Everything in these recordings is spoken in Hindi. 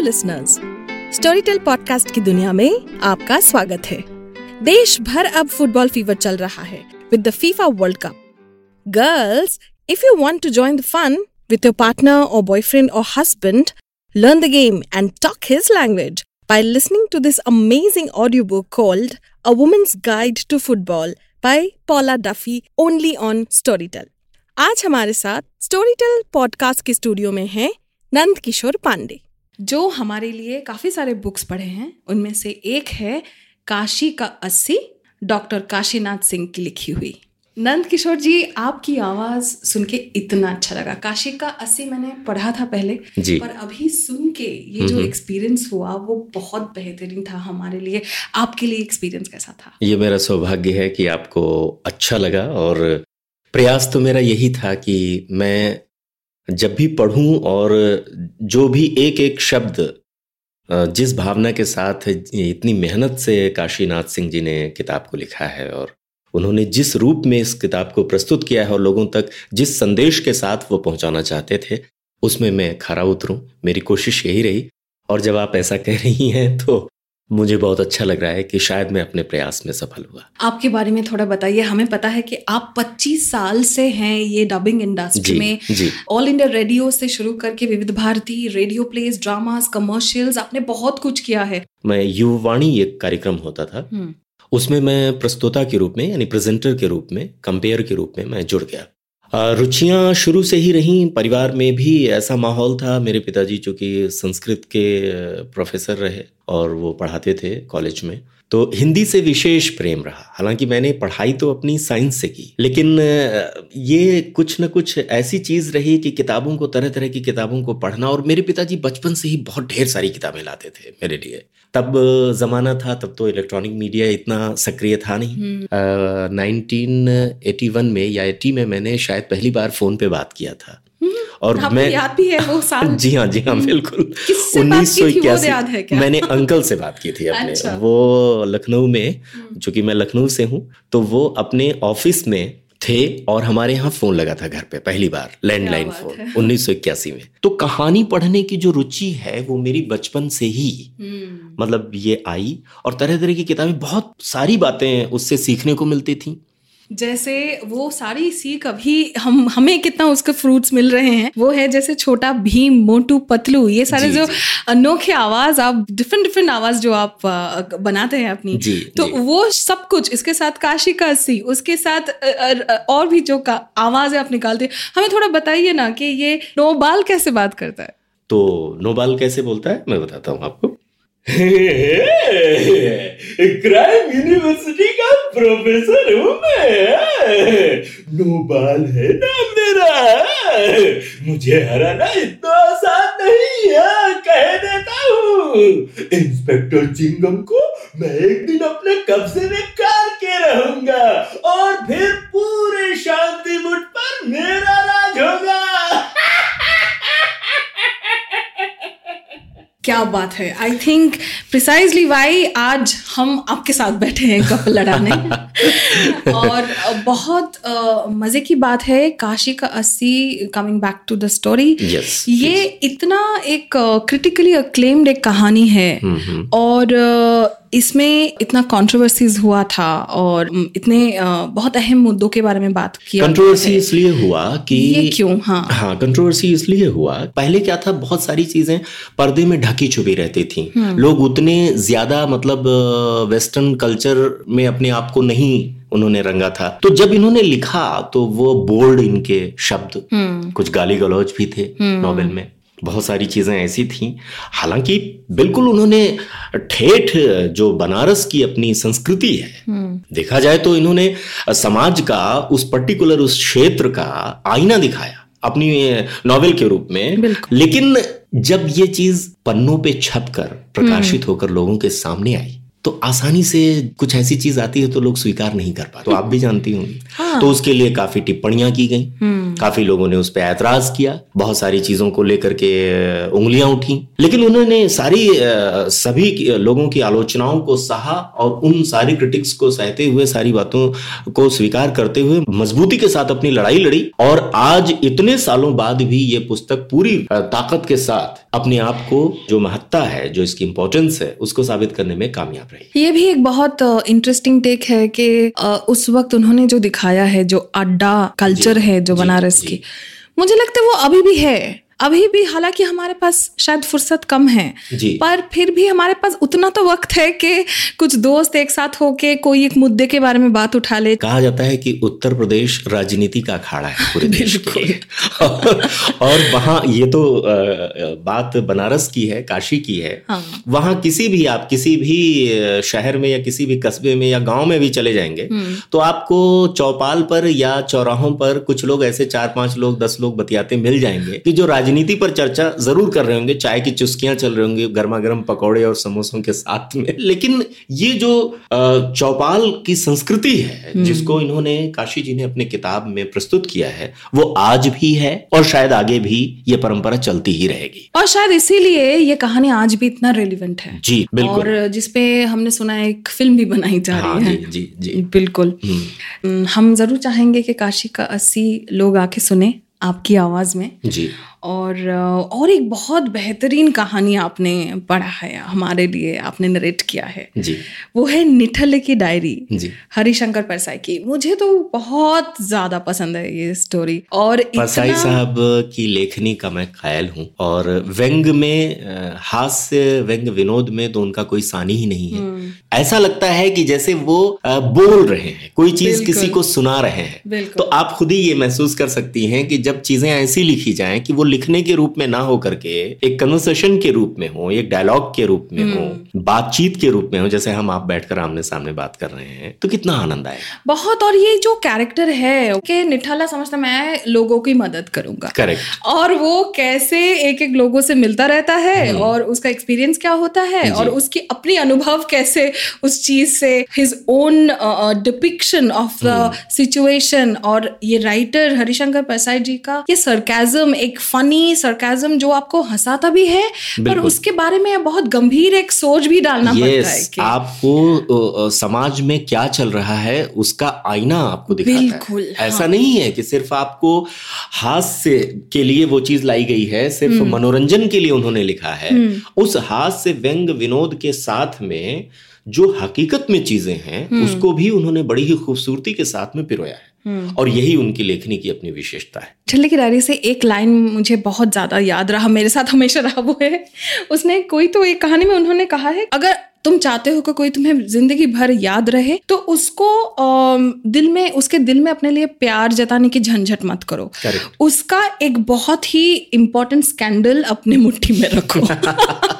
हेलो लिसनर्स स्टोरीटेल पॉडकास्ट की दुनिया में आपका स्वागत है। देश भर अब फुटबॉल फीवर चल रहा है with the FIFA World Cup girls if you want to join the fun with your partner और बॉयफ्रेंड और husband learn the game and talk his language by listening to this amazing audiobook called A Woman's Guide to Football by Paula Duffy, only on Storytel. आज हमारे साथ स्टोरीटेल पॉडकास्ट के स्टूडियो में हैं नंद किशोर पांडे। जो हमारे लिए काफ़ी सारे बुक्स पढ़े हैं उनमें से एक है काशी का अस्सी डॉक्टर काशीनाथ सिंह की लिखी हुई। नंद किशोर जी आपकी आवाज़ सुन के इतना अच्छा लगा। काशी का अस्सी मैंने पढ़ा था पहले। पर अभी सुन के ये जो एक्सपीरियंस हुआ वो बहुत बेहतरीन था हमारे लिए आपके लिए एक्सपीरियंस कैसा था? ये मेरा सौभाग्य है कि आपको अच्छा लगा और प्रयास तो मेरा यही था कि मैं जब भी पढ़ूं और जो भी एक एक शब्द जिस भावना के साथ इतनी मेहनत से काशीनाथ सिंह जी ने किताब को लिखा है और उन्होंने जिस रूप में इस किताब को प्रस्तुत किया है और लोगों तक जिस संदेश के साथ वो पहुंचाना चाहते थे, उसमें मैं खरा उतरूं। मेरी कोशिश यही रही और जब आप ऐसा कह रही हैं तो मुझे बहुत अच्छा लग रहा है कि शायद मैं अपने प्रयास में सफल हुआ। आपके बारे में थोड़ा बताइए हमें पता है कि आप 25 साल से हैं ये डबिंग इंडस्ट्री में। ऑल इंडिया रेडियो से शुरू करके Vividh Bharati radio plays dramas commercials आपने बहुत कुछ किया है। मैं युवाणी एक कार्यक्रम होता था। हम्म, उसमें मैं प्रस्तोता के रूप में यानी प्रेजेंटर के रूप में कंपेयर के रूप में मैं जुड़ गया। रुचियाँ शुरू से ही रहीं। परिवार में भी ऐसा माहौल था, मेरे पिताजी चूँकि संस्कृत के प्रोफेसर रहे और वो पढ़ाते थे कॉलेज में। तो हिंदी से विशेष प्रेम रहा। हालाँकि मैंने पढ़ाई तो अपनी साइंस से की लेकिन ये कुछ न कुछ ऐसी चीज़ रही कि किताबों को तरह तरह की किताबों को पढ़ना और मेरे पिताजी बचपन से ही बहुत ढेर सारी किताबें लाते थे मेरे लिए। तब जमाना था तब तो इलेक्ट्रॉनिक मीडिया इतना सक्रिय था नहीं। हम्म, नाइनटीन एटी वन में या एटी में मैंने शायद पहली बार फ़ोन पे बात किया था। और मैं याद भी है वो साल जी हाँ जी हाँ बिल्कुल उन्नीस सौ की क्या? मैंने अंकल से बात की थी अपने अच्छा। वो लखनऊ में हम्म। चूँकि मैं लखनऊ से हूँ तो वो अपने ऑफ़िस में थे और हमारे यहाँ फ़ोन लगा था घर पे पहली बार लैंडलाइन फ़ोन। उन्नीस में तो कहानी पढ़ने की जो रुचि है वो मेरी बचपन से ही हम्म, मतलब ये आई और तरह तरह की किताबें बहुत सारी बातें उससे सीखने को मिलती थी जैसे वो सारी सीख अभी हम हमें कितना उसके फ्रूट्स मिल रहे हैं वो है जैसे छोटा भीम मोटू पतलू ये सारे जी, अनोखे आवाज़ आप डिफरेंट डिफरेंट आवाज़ जो आप बनाते हैं अपनी। जी, तो जी। वो सब कुछ इसके साथ काशी का अस्सी उसके साथ और भी जो का आवाज़ आप निकालते हैं हमें थोड़ा बताइए ना कि ये नोबाल कैसे बात करता है? तो नोबाल कैसे बोलता है मैं बताता हूँ आपको। क्राइम यूनिवर्सिटी का प्रोफेसर हूँ मैं नोबाल है ना मेरा मुझे हराना इतना आसान नहीं है, कह देता हूँ। इंस्पेक्टर चिंगम को मैं एक दिन अपने कब्जे में कार के रहूँगा और फिर पूरे शांति मुठ पर मेरा राज होगा क्या बात है? आई थिंक प्रिसाइजली वाई आज हम आपके साथ बैठे हैं कप लड़ाने। और बहुत मज़े की बात है काशी का Assi coming back to the story Yes, ये इतना एक क्रिटिकली अक्लेम्ड एक कहानी है। हम्म और इसमें इतना कंट्रोवर्सीज हुआ था और इतने बहुत अहम मुद्दों के बारे में बात किया कंट्रोवर्सी इसलिए हुआ कि ये क्यों? हाँ। हाँ कंट्रोवर्सी इसलिए हुआ पहले क्या था बहुत सारी चीज़ें पर्दे में ढकी छुपी रहती थी। लोग उतने ज़्यादा मतलब वेस्टर्न कल्चर में अपने आप को नहीं उन्होंने रंगा था। तो जब इन्होंने लिखा तो वो बोल्ड इनके शब्द। हम्म। कुछ गाली गलौज भी थे नॉवेल में। बहुत सारी चीज़ें ऐसी थी। हालाँकि बिल्कुल उन्होंने ठेठ जो बनारस की अपनी संस्कृति है हम्म। देखा जाए तो इन्होंने समाज का उस पर्टिकुलर उस क्षेत्र का आईना दिखाया अपनी नॉवेल के रूप में। लेकिन जब ये चीज़ पन्नों पे छपकर प्रकाशित होकर लोगों के सामने आई तो आसानी से कुछ ऐसी चीज़ आती है तो लोग स्वीकार नहीं कर पाते। तो आप भी जानती होंगी। हाँ। तो उसके लिए काफ़ी टिप्पणियाँ की गई। हम्म। काफ़ी लोगों ने उस पर ऐतराज किया। बहुत सारी चीज़ों को लेकर के उंगलियाँ उठी। लेकिन उन्होंने सारी अ, सभी लोगों की आलोचनाओं को सहा और उन सारी क्रिटिक्स को सहते हुए सारी बातों को स्वीकार करते हुए मजबूती के साथ अपनी लड़ाई लड़ी। और आज इतने सालों बाद भी ये पुस्तक पूरी ताकत के साथ अपने आप को जो महत्ता है जो इसकी इम्पोर्टेंस है उसको साबित करने में कामयाब रही। ये भी एक बहुत इंटरेस्टिंग टेक है कि उस वक्त उन्होंने जो दिखाया है जो अड्डा कल्चर है जो बनारस की मुझे लगता है वो अभी भी है। अभी भी हालाँकि हमारे पास शायद फुर्सत कम है पर फिर भी हमारे पास उतना तो वक्त है कि कुछ दोस्त एक साथ होके कोई एक मुद्दे के बारे में बात उठा ले। कहा जाता है कि उत्तर प्रदेश राजनीति का अखाड़ा है पूरे देश के लिए। और वहाँ ये तो बात बनारस की है काशी की है। हाँ। वहाँ किसी भी आप किसी भी शहर में या किसी भी कस्बे में या गाँव में भी चले जाएँगे हम्म, तो आपको चौपाल पर या चौराहों पर कुछ लोग ऐसे चार पाँच लोग दस लोग बतियाते मिल जाएँगे कि जो राजनीति पर चर्चा ज़रूर कर रहे होंगे चाय की चुस्कियाँ चल रही होंगी गर्मा गर्म पकौड़े और समोसों के साथ में। लेकिन ये जो चौपाल की संस्कृति है जिसको इन्होंने काशी जी ने अपने किताब में प्रस्तुत किया है वो आज भी है और शायद आगे भी ये परंपरा चलती ही रहेगी। और शायद इसीलिए ये कहानी आज भी इतना रेलिवेंट है। जी बिल्कुल। और जिसपे हमने सुना है एक फ़िल्म भी बनाई जा हाँ रही है। जी जी बिल्कुल। हम्म, हम्म, हम ज़रूर चाहेंगे कि काशी का अस्सी लोग आके सुने आपकी आवाज़ में। जी। और और एक बहुत बेहतरीन कहानी आपने पढ़ा है हमारे लिए आपने नरेट किया है। जी। वो है निठल की डायरी जी। हरिशंकर परसाई की। मुझे तो बहुत ज़्यादा पसंद है ये स्टोरी और परसाई साहब की लेखनी का मैं कायल हूँ और व्यंग में हास्य व्यंग विनोद में तो उनका कोई सानी ही नहीं है। हम्म, ऐसा लगता है कि जैसे वो बोल रहे हैं कोई चीज़ किसी को सुना रहे हैं। तो आप खुद ही ये महसूस कर सकती हैं कि जब चीज़ें ऐसी लिखी जाएँ कि वो लिखने के रूप में ना हो करके एक कन्वर्सेशन के रूप में हो एक डायलॉग के रूप में हो बातचीत के रूप में हो जैसे हम आप बैठकर आमने सामने बात कर रहे हैं तो कितना आनंद आएगा बहुत और ये जो कैरेक्टर है कि निठाला समझता मैं लोगों की मदद करूँगा। करेक्ट और वो कैसे एक एक लोगों से मिलता रहता है और उसका एक्सपीरियंस क्या होता है और उसकी अपनी अनुभव कैसे उस चीज़ से his own depiction of the situation और ये राइटर हरिशंकर प्रसाद जी का ये सरकाजम एक फनी सरकाजम जो आपको हंसाता भी है पर उसके बारे में बहुत गंभीर एक सोच भी डालना पड़ता है कि आपको समाज में क्या चल रहा है उसका आईना आपको दिखाता बिल्कुल, है। ऐसा नहीं है कि सिर्फ़ आपको हास्य के लिए वो चीज़ लाई गई है सिर्फ़ मनोरंजन के लिए उन्होंने लिखा है। उस हास्य व्यंग विनोद के साथ में जो हकीकत में चीज़ें हैं उसको भी उन्होंने बड़ी ही खूबसूरती के साथ में पिरोया है। और यही उनकी लेखनी की अपनी विशेषता है। छल्ले की डायरी से एक लाइन मुझे बहुत ज़्यादा याद रहा मेरे साथ हमेशा रहा वो है। उसने कोई तो एक कहानी में उन्होंने कहा है अगर तुम चाहते हो कि कोई तुम्हें ज़िंदगी भर याद रहे तो उसको दिल में उसके दिल में अपने लिए प्यार जताने की झंझट मत करो। करेक्ट उसका एक बहुत ही इम्पोर्टेंट स्कैंडल अपने मुट्ठी में रखो।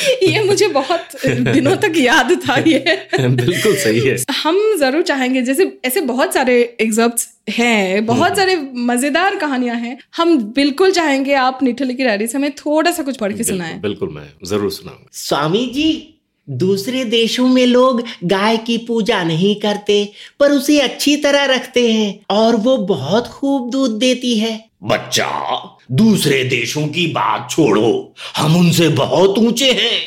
ये मुझे बहुत दिनों तक याद था ये। बिल्कुल सही है। हम ज़रूर चाहेंगे जैसे ऐसे बहुत सारे एग्जर्प्ट हैं बहुत सारे मज़ेदार कहानियाँ हैं। हम बिल्कुल चाहेंगे आप निठल की डायरी से हमें थोड़ा सा कुछ पढ़ के सुनाएँ। बिल्कुल मैं ज़रूर सुनाऊँगा। स्वामी जी दूसरे देशों में लोग गाय की पूजा नहीं करते पर उसे अच्छी तरह रखते हैं और वो बहुत खूब दूध देती है। बच्चा दूसरे देशों की बात छोड़ो। हम उनसे बहुत ऊँचे हैं।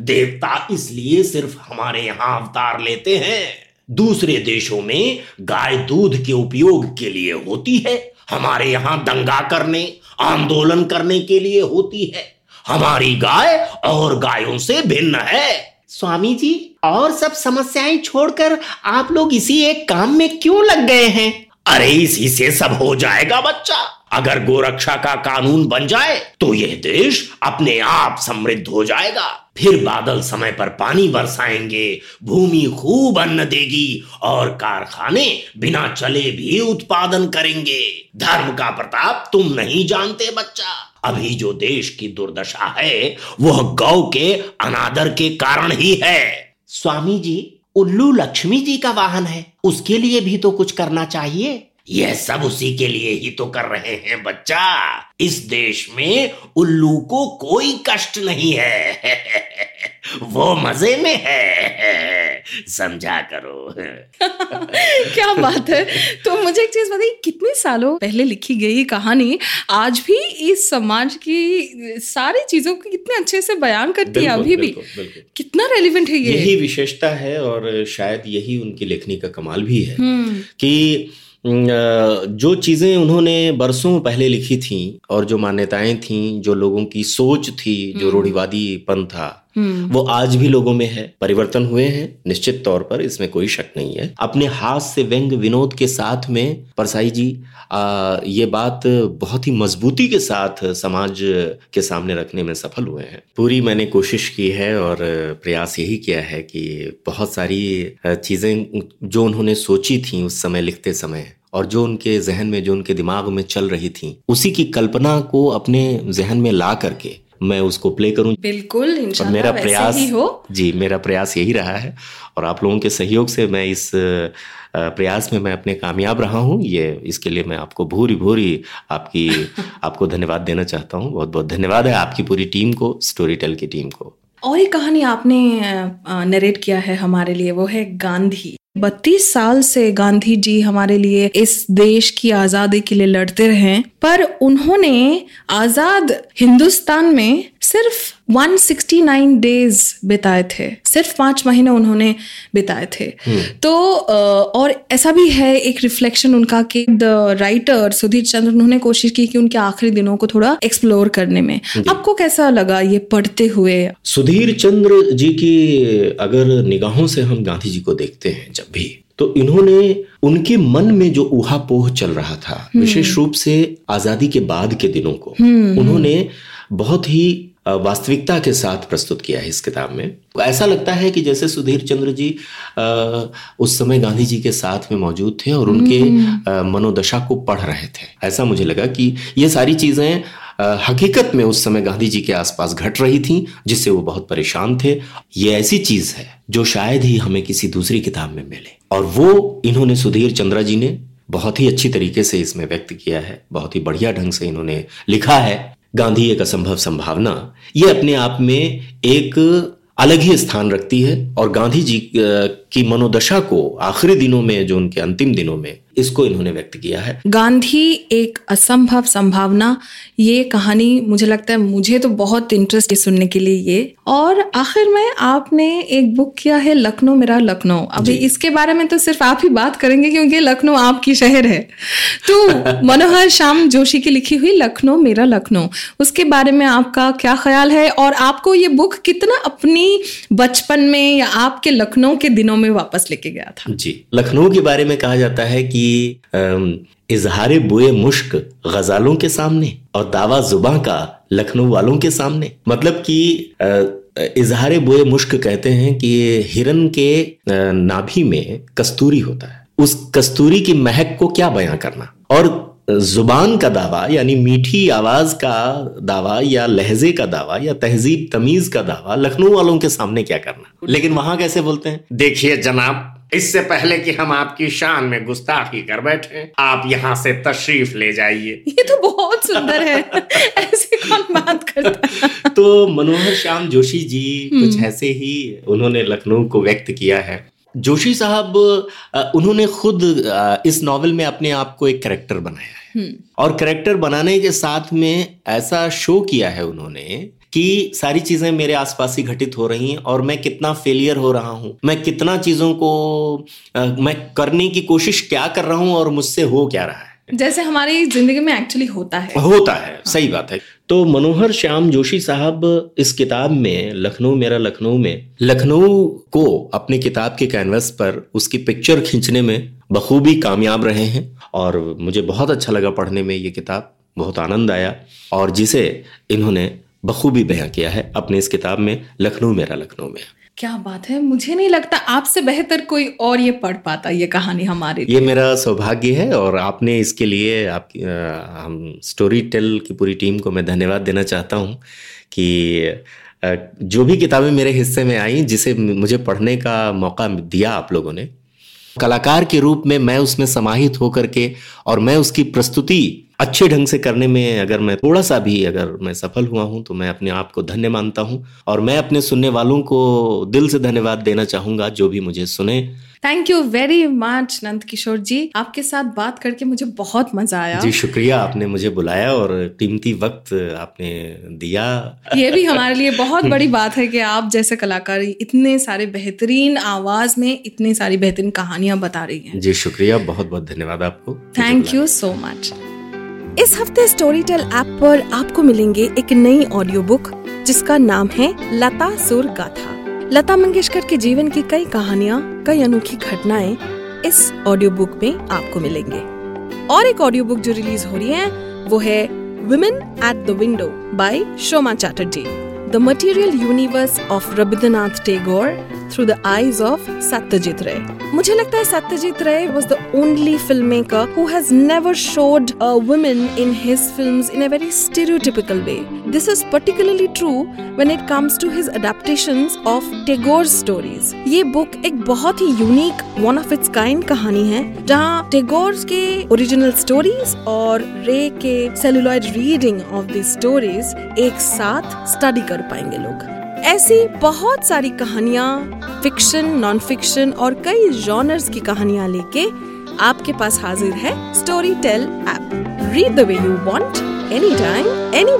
देवता इसलिए सिर्फ़ हमारे यहाँ अवतार लेते हैं। दूसरे देशों में गाय दूध के उपयोग के लिए होती है। हमारे यहाँ दंगा करने आंदोलन करने के लिए होती है। हमारी गाय और गायों से भिन्न है। स्वामी जी और सब समस्याएँ छोड़कर आप लोग इसी एक काम में क्यों लग गए हैं? अरे इसी से सब हो जाएगा बच्चा। अगर गोरक्षा का कानून बन जाए तो यह देश अपने आप समृद्ध हो जाएगा। फिर बादल समय पर पानी बरसाएँगे, भूमि खूब अन्न देगी, और कारखाने बिना चले भी उत्पादन करेंगे। धर्म का प्रताप तुम नहीं जानते, बच्चा। अभी जो देश की दुर्दशा है, वह गौ के अनादर के कारण ही है। स्वामी जी, उल्लू लक्ष्मी जी का वाहन है। उसके लिए भी तो कुछ करना चाहिए। यह सब उसी के लिए ही तो कर रहे हैं बच्चा। इस देश में उल्लू को कोई कष्ट नहीं है। वो मज़े में है। समझा करो। क्या बात है। तो मुझे एक चीज़ बताइए कितने सालों पहले लिखी गई कहानी? आज भी इस समाज की सारी चीज़ों को कितने अच्छे से बयान करती है अभी भी? बिल्कुल, बिल्कुल। कितना रेलिवेंट है ये? यही विशेषता है और शायद यही उनकी लेखनी का कमाल भी है हम्म। कि जो चीज़ें उन्होंने बरसों पहले लिखी थी और जो मान्यताएँ थी जो लोगों की सोच थी जो हम्म। रूढ़िवादीपन था हम्म। वो आज भी लोगों में है परिवर्तन हुए हैं निश्चित तौर पर इसमें कोई शक नहीं है अपने हाथ से व्यंग विनोद के साथ में परसाई जी आ, ये बात बहुत ही मजबूती के साथ समाज के सामने रखने में सफल हुए हैं पूरी मैंने कोशिश की है और प्रयास यही किया है कि बहुत सारी चीज़ें जो उन्होंने सोची थी उस समय लिखते समय और जो उनके जहन में जो उनके दिमाग में चल रही थी उसी की कल्पना को अपने जहन में ला करके मैं उसको प्ले करूँ। बिल्कुल और मेरा प्रयास ही हो। जी मेरा प्रयास यही रहा है और आप लोगों के सहयोग से मैं इस प्रयास में मैं अपने कामयाब रहा हूँ। ये इसके लिए मैं आपको भूरी भूरी आपकी आपको धन्यवाद देना चाहता हूँ। बहुत बहुत धन्यवाद है आपकी पूरी टीम को स्टोरी टेल की टीम को। और एक कहानी आपने नरेट किया है हमारे लिए वो है गांधी। बत्तीस साल से गांधी जी हमारे लिए इस देश की आज़ादी के लिए लड़ते रहे पर उन्होंने आज़ाद हिंदुस्तान में सिर्फ़ 169 डेज़ बिताए थे सिर्फ़ पाँच महीने उन्होंने बिताए थे हम्म। तो और ऐसा भी है एक रिफ्लेक्शन उनका कि द राइटर सुधीर चंद्र उन्होंने कोशिश की कि उनके आखिरी दिनों को थोड़ा एक्सप्लोर करने में आपको कैसा लगा ये पढ़ते हुए सुधीर चंद्र जी की अगर निगाहों से हम गांधी जी को देखते हैं जब भी तो इन्होंने उनके मन में जो ऊहापोह चल रहा था हम्म। विशेष रूप से आज़ादी के बाद के दिनों को हम्म। उन्होंने बहुत ही वास्तविकता के साथ प्रस्तुत किया है इस किताब में। ऐसा लगता है कि जैसे सुधीर चंद्र जी उस समय गांधी जी के साथ में मौजूद थे और उनके हम्म। मनोदशा को पढ़ रहे थे। ऐसा मुझे लगा कि ये सारी चीज़ें हकीकत में उस समय गांधी जी के आसपास घट रही थी जिससे वो बहुत परेशान थे। ये ऐसी चीज़ है जो शायद ही हमें किसी दूसरी किताब में मिले। और वो इन्होंने सुधीर चंद्रा जी ने बहुत ही अच्छी तरीके से इसमें व्यक्त किया है बहुत ही बढ़िया ढंग से इन्होंने लिखा है। गांधी एक असंभव संभावना। ये अपने आप में एक अलग ही स्थान रखती है और गांधी जी की मनोदशा को आखिरी दिनों में, जो उनके अंतिम दिनों में इसको इन्होंने व्यक्त किया है। गांधी एक असंभव संभावना ये कहानी मुझे लगता है मुझे तो बहुत इंटरेस्ट है सुनने के लिए ये। और आखिर में आपने एक बुक किया है लखनऊ मेरा लखनऊ। अभी इसके बारे में तो सिर्फ़ आप ही बात करेंगे क्योंकि लखनऊ आपकी शहर है। तो मनोहर श्याम जोशी की लिखी हुई लखनऊ मेरा लखनऊ उसके बारे में आपका क्या ख्याल है? और आपको ये बुक कितना अपनी बचपन में या आपके लखनऊ के दिनों में वापस लेके गया था? जी लखनऊ के बारे में कहा जाता है कि इजहार बुए मुश्क गजालों के सामने और दावा जुबा का लखनऊ वालों के सामने। मतलब कि इजहार बुए मुश्क कहते हैं कि हिरन के नाभि में कस्तूरी होता है। उस कस्तूरी की महक को क्या बयां करना? और ज़ुबान का दावा, यानी मीठी आवाज़ का दावा या लहजे का दावा या तहजीब तमीज का दावा लखनऊ वालों के सामने क्या करना? लेकिन वहाँ कैसे बोलते हैं? देखिए जनाब इससे पहले कि हम आपकी शान में गुस्ताखी कर बैठे आप यहाँ से तशरीफ़ ले जाइए। ये तो बहुत सुंदर है। ऐसे कौन बात करता तो मनोहर श्याम जोशी जी कुछ हम्म। ऐसे ही उन्होंने लखनऊ को व्यक्त किया है। जोशी साहब उन्होंने खुद इस नॉवल में अपने आप को एक करेक्टर बनाया है। हम्म। और करेक्टर बनाने के साथ में ऐसा शो किया है उन्होंने कि सारी चीज़ें मेरे आसपास ही घटित हो रही हैं और मैं कितना फेलियर हो रहा हूँ मैं कितना चीज़ों को आ, मैं करने की कोशिश क्या कर रहा हूँ और मुझसे हो क्या रहा है जैसे हमारी ज़िंदगी में एक्चुअली होता है होता है हाँ। सही बात है तो मनोहर श्याम जोशी साहब इस किताब में लखनऊ मेरा लखनऊ में लखनऊ को अपनी किताब के कैनवस पर उसकी पिक्चर खींचने में बखूबी कामयाब रहे हैं और मुझे बहुत अच्छा लगा पढ़ने में ये किताब बहुत आनंद आया और जिसे इन्होंने बखूबी बयां किया है अपने इस किताब में लखनऊ मेरा लखनऊ में क्या बात है? मुझे नहीं लगता आपसे बेहतर कोई और ये पढ़ पाता ये कहानी हमारे। ये मेरा सौभाग्य है और आपने इसके लिए आप हम स्टोरी टेल की पूरी टीम को मैं धन्यवाद देना चाहता हूँ कि जो भी किताबें मेरे हिस्से में आई जिसे मुझे पढ़ने का मौका दिया आप लोगों ने कलाकार के रूप में मैं उसमें समाहित होकर के और मैं उसकी प्रस्तुति अच्छे ढंग से करने में अगर मैं थोड़ा सा भी अगर मैं सफल हुआ हूँ तो मैं अपने आप को धन्य मानता हूँ। और मैं अपने सुनने वालों को दिल से धन्यवाद देना चाहूँगा जो भी मुझे सुने। Thank you very much Nand Kishore ji आपके साथ बात करके मुझे बहुत मज़ा आया। जी शुक्रिया आपने मुझे बुलाया और कीमती वक्त आपने दिया। ये भी हमारे लिए बहुत बड़ी बात है कि आप जैसे कलाकार इतने सारे बेहतरीन आवाज़ में इतनी सारी बेहतरीन कहानियाँ बता रही हैं। जी शुक्रिया बहुत बहुत धन्यवाद आपको। थैंक यू सो मच इस हफ़्ते स्टोरी टेल ऐप पर आपको मिलेंगे एक नई ऑडियो बुक जिसका नाम है लता सुर गाथा। लता मंगेशकर के जीवन की कई कहानियाँ, कई अनोखी घटनाएँ इस ऑडियो बुक में आपको मिलेंगे। और एक ऑडियो बुक जो रिलीज़ हो रही है, वो है women at the window by Shoma Chatterjee the material universe of Rabindranath Tagore through the eyes of Satyajit Ray मुझे लगता है Satyajit Ray was the only film maker who has never showed women in his film in a very stereotypical way this is particularly true when it comes to his adaptations of Tagore stories ये बुक एक बहुत ही unique one of its kind कहानी है, जहाँ टेगोर के ओरिजिनल स्टोरीज और रे के celluloid reading of the stories एक साथ स्टडी कर पाएँगे लोग। ऐसी बहुत सारी कहानियाँ फिक्शन नॉन फिक्शन और कई जॉनर्स की कहानियाँ लेके आपके पास हाजिर है Storytel app read the way you want any time any